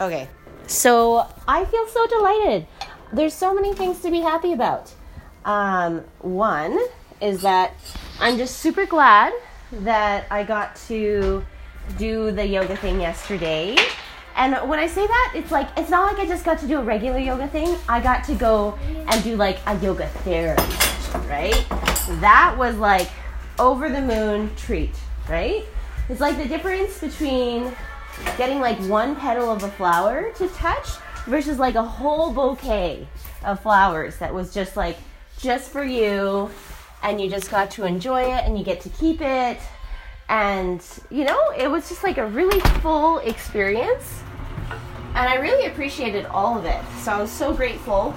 Okay. So I feel so delighted. There's so many things to be happy about. Um, one is that I'm just super glad that I got to do the yoga thing yesterday. And when I say that, it's like it's not like I just got to do a regular yoga thing. I got to go and do like a yoga therapy, right? That was like over the moon treat, right? It's like the difference between getting like one petal of a flower to touch versus like a whole bouquet of flowers that was just like just for you and you just got to enjoy it and you get to keep it. And you know it was just like a really full experience and i really appreciated all of it. So i was so grateful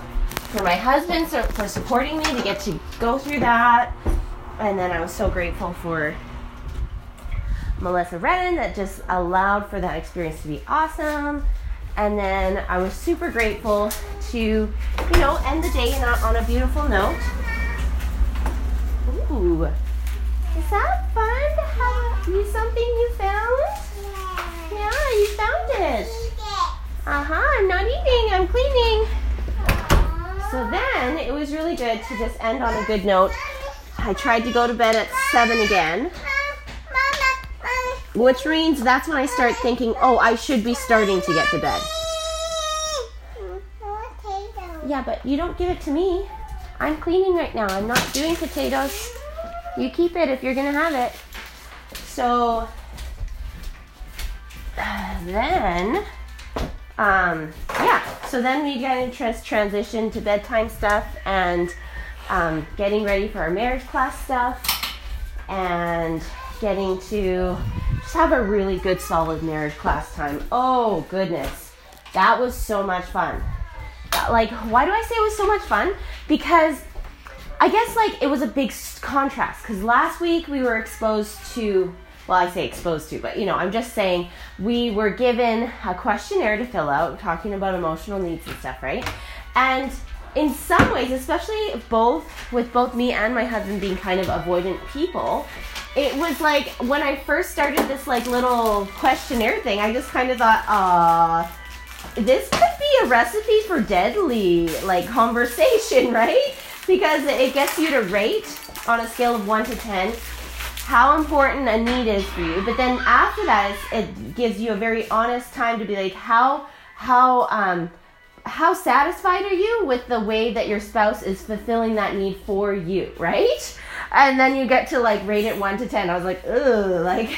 for my husband for supporting me to get to go through that and then i was so grateful for melissa redden that just allowed for that experience to be awesome and then i was super grateful to you know end the day on a beautiful note Ooh. Is that fun to have you something you found? Yeah, you found it. Uh-huh, I'm not eating, I'm cleaning. So then it was really good to just end on a good note. I tried to go to bed at 7 again. Which means that's when I start thinking, oh, I should be starting to get to bed. Yeah, but you don't give it to me. I'm cleaning right now. I'm not doing potatoes. You keep it if you're going to have it. So then, um, yeah, so then we kind of trans- transition to bedtime stuff and um, getting ready for our marriage class stuff and getting to have a really good, solid marriage class time. Oh, goodness. That was so much fun like why do I say it was so much fun? Because I guess like it was a big contrast because last week we were exposed to well I say exposed to but you know I'm just saying we were given a questionnaire to fill out talking about emotional needs and stuff right and in some ways especially both with both me and my husband being kind of avoidant people it was like when I first started this like little questionnaire thing I just kind of thought ah this could be a recipe for deadly like conversation, right? Because it gets you to rate on a scale of 1 to 10 how important a need is for you. But then after that, it gives you a very honest time to be like, how how um how satisfied are you with the way that your spouse is fulfilling that need for you, right? And then you get to like rate it 1 to 10. I was like, ugh, like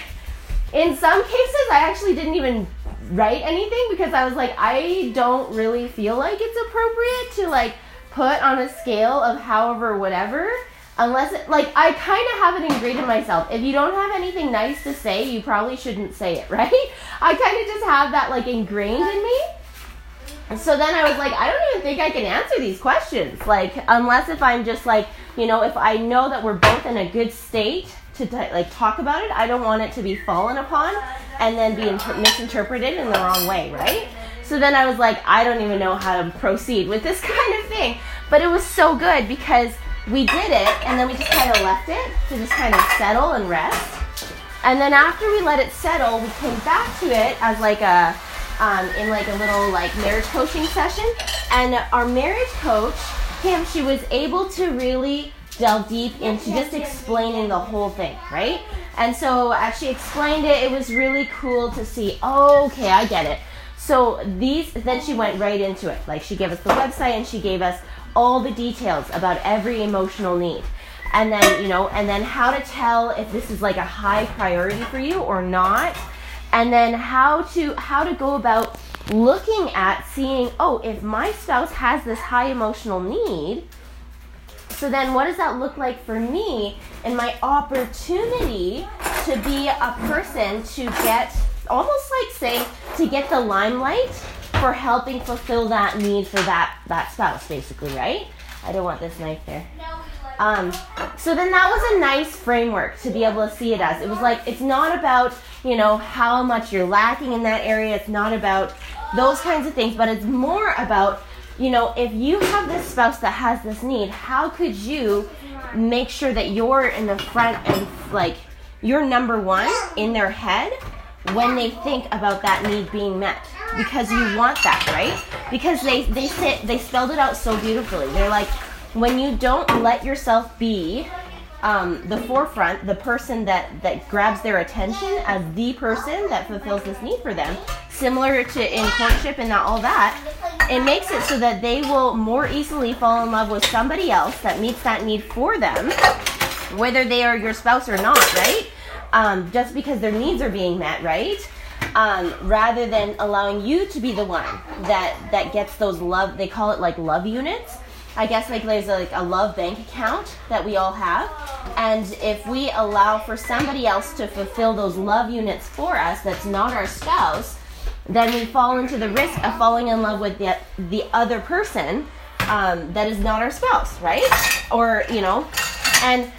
in some cases I actually didn't even write anything because I was like, I don't really feel like it's appropriate to like put on a scale of however whatever unless it, like I kind of have it ingrained in myself. If you don't have anything nice to say, you probably shouldn't say it, right? I kind of just have that like ingrained in me. So then I was like, I don't even think I can answer these questions. Like unless if I'm just like, you know, if I know that we're both in a good state to like talk about it, I don't want it to be fallen upon and then be inter- misinterpreted in the wrong way, right? So then I was like, I don't even know how to proceed with this kind of thing. But it was so good because we did it and then we just kind of left it to just kind of settle and rest. And then after we let it settle, we came back to it as like a um, in like a little like marriage coaching session. And our marriage coach, Kim, she was able to really delve deep into just explaining the whole thing, right? And so as she explained it, it was really cool to see, oh, okay, I get it. So these, then she went right into it. Like she gave us the website and she gave us all the details about every emotional need. And then, you know, and then how to tell if this is like a high priority for you or not. And then how to, how to go about looking at seeing, oh, if my spouse has this high emotional need, so then what does that look like for me and my opportunity to be a person to get almost like say to get the limelight for helping fulfill that need for that that spouse basically, right? I don't want this knife there. Um, so then that was a nice framework to be able to see it as. It was like it's not about, you know, how much you're lacking in that area. It's not about those kinds of things, but it's more about you know, if you have this spouse that has this need, how could you make sure that you're in the front and like you're number one in their head when they think about that need being met, because you want that, right? Because they they sit they spelled it out so beautifully. They're like when you don't let yourself be um, the forefront, the person that that grabs their attention as the person that fulfills this need for them, similar to in courtship and all that, it makes it so that they will more easily fall in love with somebody else that meets that need for them, whether they are your spouse or not, right? Um, just because their needs are being met, right? Um, rather than allowing you to be the one that that gets those love. They call it like love units. I guess like there's a, like a love bank account that we all have, and if we allow for somebody else to fulfill those love units for us, that's not our spouse, then we fall into the risk of falling in love with the the other person um, that is not our spouse, right? Or you know, and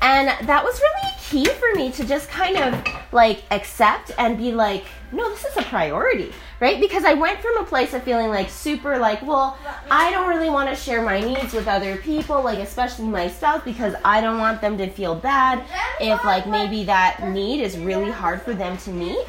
and that was really key for me to just kind of like accept and be like, no, this is a priority, right? Because I went from a place of feeling like super like, well, I don't really want to share my needs with other people, like especially my spouse, because I don't want them to feel bad if like maybe that need is really hard for them to meet.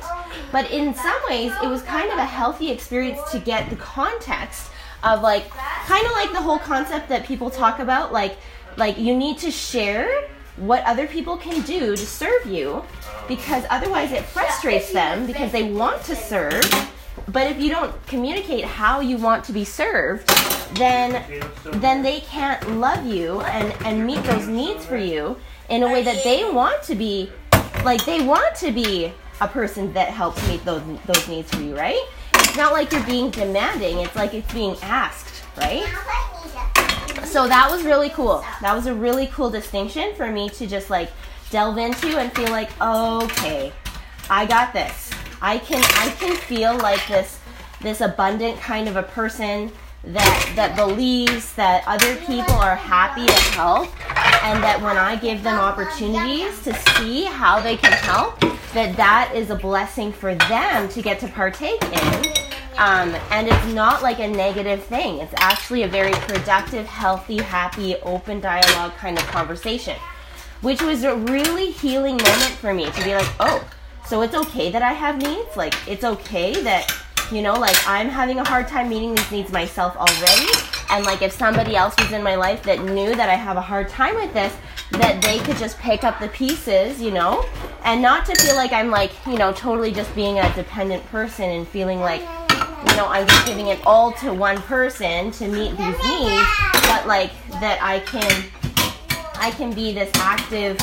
But in some ways, it was kind of a healthy experience to get the context of like kind of like the whole concept that people talk about like like you need to share what other people can do to serve you because otherwise it frustrates them because they want to serve but if you don't communicate how you want to be served then then they can't love you and and meet those needs for you in a way that they want to be like they want to be a person that helps meet those those needs for you right it's not like you're being demanding it's like it's being asked right so that was really cool. That was a really cool distinction for me to just like delve into and feel like, okay, I got this. I can I can feel like this this abundant kind of a person that that believes that other people are happy to help and that when I give them opportunities to see how they can help that that is a blessing for them to get to partake in um, and it's not like a negative thing. It's actually a very productive, healthy, happy, open dialogue kind of conversation, which was a really healing moment for me to be like, oh, so it's okay that I have needs. Like, it's okay that, you know, like I'm having a hard time meeting these needs myself already. And like, if somebody else was in my life that knew that I have a hard time with this, that they could just pick up the pieces, you know, and not to feel like I'm like, you know, totally just being a dependent person and feeling like, you know, I'm just giving it all to one person to meet these needs, but like that I can I can be this active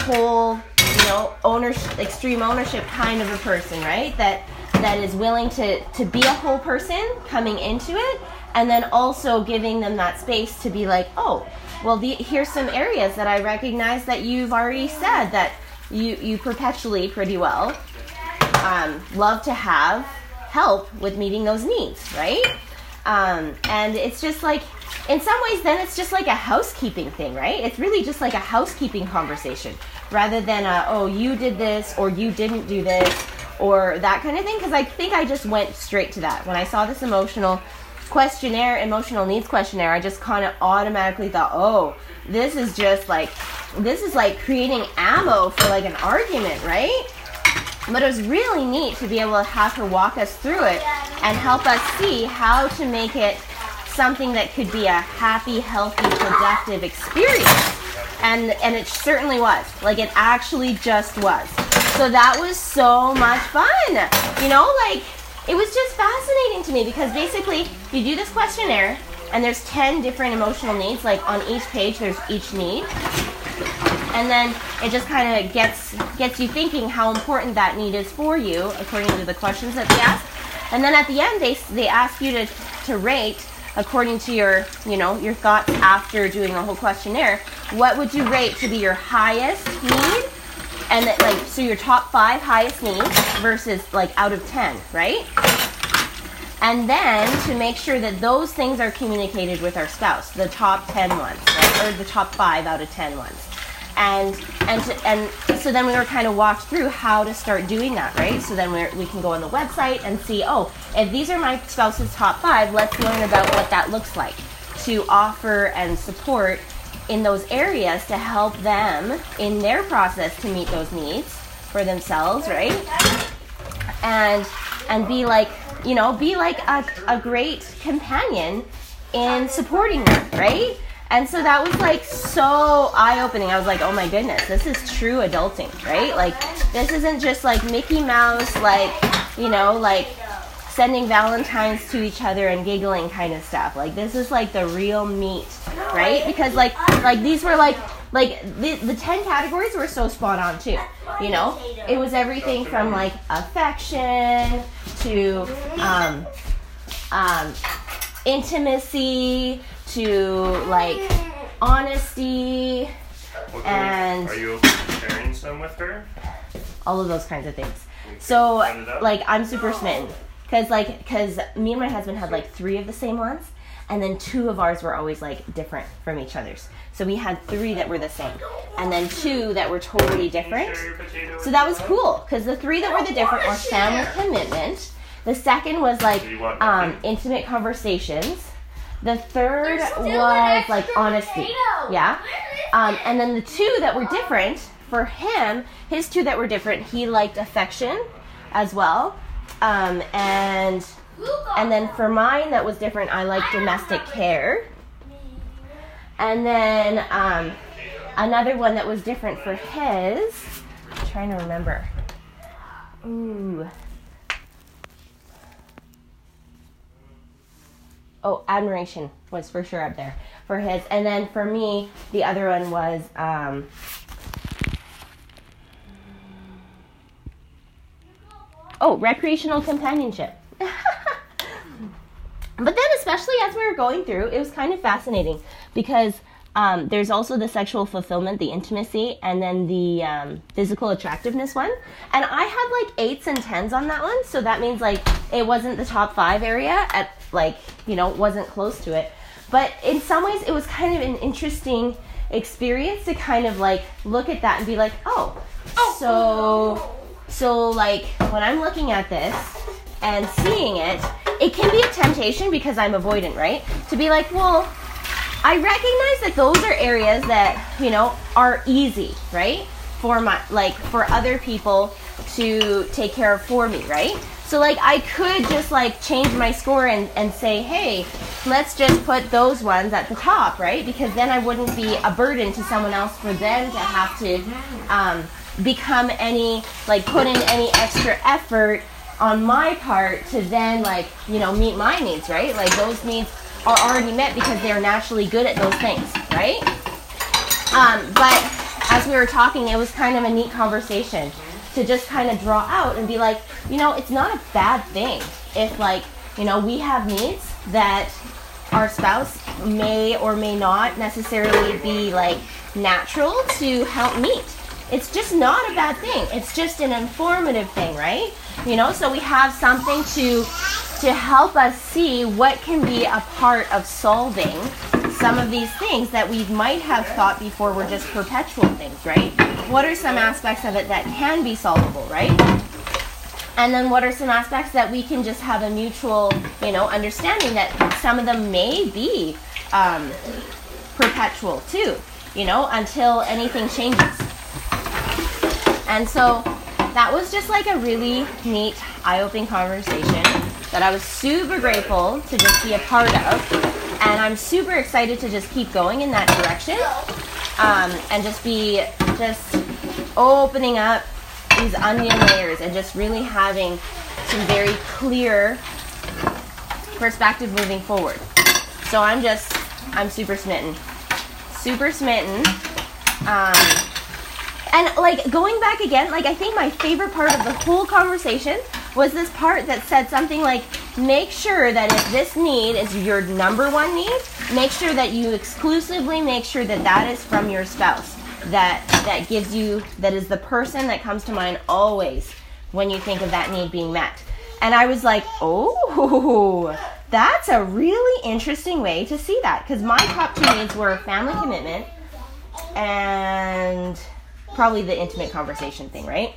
whole, you know, ownership extreme ownership kind of a person, right? That that is willing to to be a whole person coming into it and then also giving them that space to be like, "Oh, well, the, here's some areas that I recognize that you've already said that you you perpetually pretty well um, love to have help with meeting those needs, right? Um, and it's just like, in some ways, then it's just like a housekeeping thing, right? It's really just like a housekeeping conversation rather than a, oh, you did this or you didn't do this or that kind of thing. Because I think I just went straight to that. When I saw this emotional questionnaire, emotional needs questionnaire, I just kind of automatically thought, oh, this is just like, this is like creating ammo for like an argument, right? But it was really neat to be able to have her walk us through it and help us see how to make it something that could be a happy, healthy, productive experience. And and it certainly was. Like it actually just was. So that was so much fun. You know, like it was just fascinating to me because basically you do this questionnaire and there's 10 different emotional needs like on each page there's each need and then it just kind of gets gets you thinking how important that need is for you according to the questions that they ask and then at the end they they ask you to to rate according to your you know your thoughts after doing the whole questionnaire what would you rate to be your highest need? And that, like so your top five highest needs versus like out of 10 right? And then to make sure that those things are communicated with our spouse the top 10 ones right? or the top five out of 10 ones. And and to, and so then we were kind of walked through how to start doing that right? So then we we can go on the website and see oh if these are my spouse's top five let's learn about what that looks like to offer and support in those areas to help them in their process to meet those needs for themselves right and and be like, you know, be like a, a great companion in supporting them, right? And so that was like so eye opening. I was like, oh my goodness, this is true adulting, right? Like, this isn't just like Mickey Mouse, like, you know, like sending Valentines to each other and giggling kind of stuff. Like, this is like the real meat, right? Because like, like these were like, like the, the 10 categories were so spot on too you know it was everything from like affection to um, um, intimacy to like honesty What can we- And- are you sharing some with her? all of those kinds of things so set it up. like i'm super smitten because like because me and my husband had like three of the same ones and then two of ours were always like different from each other's so we had three that were the same and then two that were totally different share your potato So that was cool because the three that were the different were family commitment. The second was like Do you want um, intimate conversations. The third There's still an was like honesty. Yeah. Um, and then the two that were different for him, his two that were different, he liked affection as well. Um, and and then for mine that was different, I like domestic care. And then um, another one that was different for his, I'm trying to remember. Ooh. Oh, admiration was for sure up there for his. And then for me, the other one was um, oh, recreational companionship. But then, especially as we were going through, it was kind of fascinating because um, there's also the sexual fulfillment, the intimacy, and then the um, physical attractiveness one. And I had like eights and tens on that one, so that means like it wasn't the top five area at like you know wasn't close to it. But in some ways, it was kind of an interesting experience to kind of like look at that and be like, oh, so so like when I'm looking at this and seeing it, it can be a temptation because I'm avoidant, right? To be like, well, I recognize that those are areas that, you know, are easy, right? For my like for other people to take care of for me, right? So like I could just like change my score and, and say, hey, let's just put those ones at the top, right? Because then I wouldn't be a burden to someone else for them to have to um, become any like put in any extra effort on my part to then like you know meet my needs right? Like those needs are already met because they're naturally good at those things right? Um, but as we were talking it was kind of a neat conversation to just kind of draw out and be like you know it's not a bad thing if like you know we have needs that our spouse may or may not necessarily be like natural to help meet it's just not a bad thing. It's just an informative thing right? You know so we have something to to help us see what can be a part of solving some of these things that we might have thought before were just perpetual things right? What are some aspects of it that can be solvable right? And then what are some aspects that we can just have a mutual you know understanding that some of them may be um, perpetual too you know until anything changes and so that was just like a really neat eye-opening conversation that i was super grateful to just be a part of and i'm super excited to just keep going in that direction um, and just be just opening up these onion layers and just really having some very clear perspective moving forward. So I'm just, I'm super smitten. Super smitten. Um, and like going back again, like I think my favorite part of the whole conversation was this part that said something like, make sure that if this need is your number one need, make sure that you exclusively make sure that that is from your spouse. That that gives you that is the person that comes to mind always when you think of that need being met. And I was like, oh, that's a really interesting way to see that because my top two needs were family commitment and probably the intimate conversation thing, right?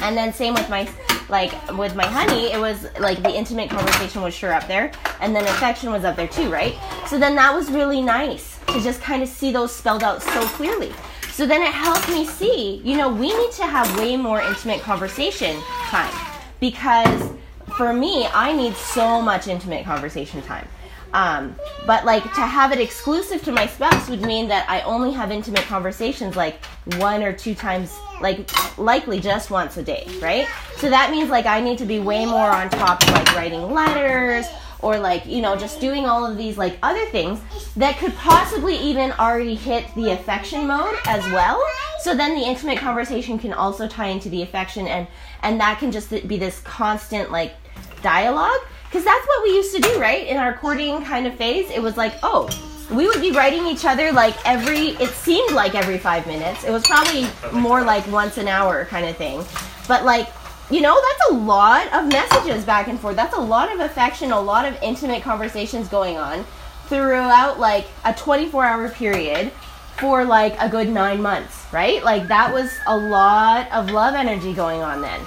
And then same with my like with my honey, it was like the intimate conversation was sure up there, and then affection was up there too, right? So then that was really nice to just kind of see those spelled out so clearly. So then it helped me see, you know, we need to have way more intimate conversation time because for me, I need so much intimate conversation time. Um, but like to have it exclusive to my spouse would mean that I only have intimate conversations like one or two times, like likely just once a day, right? So that means like I need to be way more on top of like writing letters or like you know just doing all of these like other things that could possibly even already hit the affection mode as well so then the intimate conversation can also tie into the affection and and that can just be this constant like dialogue because that's what we used to do, right? In our courting kind of phase, it was like, oh, we would be writing each other like every, it seemed like every five minutes. It was probably more like once an hour kind of thing. But like, you know, that's a lot of messages back and forth. That's a lot of affection, a lot of intimate conversations going on throughout like a 24 hour period for like a good nine months, right? Like that was a lot of love energy going on then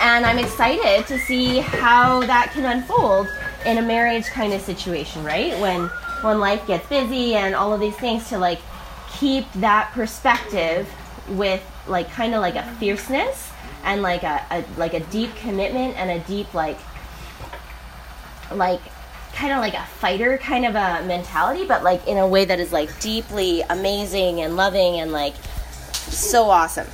and I'm excited to see how that can unfold in a marriage kind of situation, right? When when life gets busy and all of these things to like keep that perspective with like kind of like a fierceness and like a, a like a deep commitment and a deep like like kind of like a fighter kind of a mentality but like in a way that is like deeply amazing and loving and like so awesome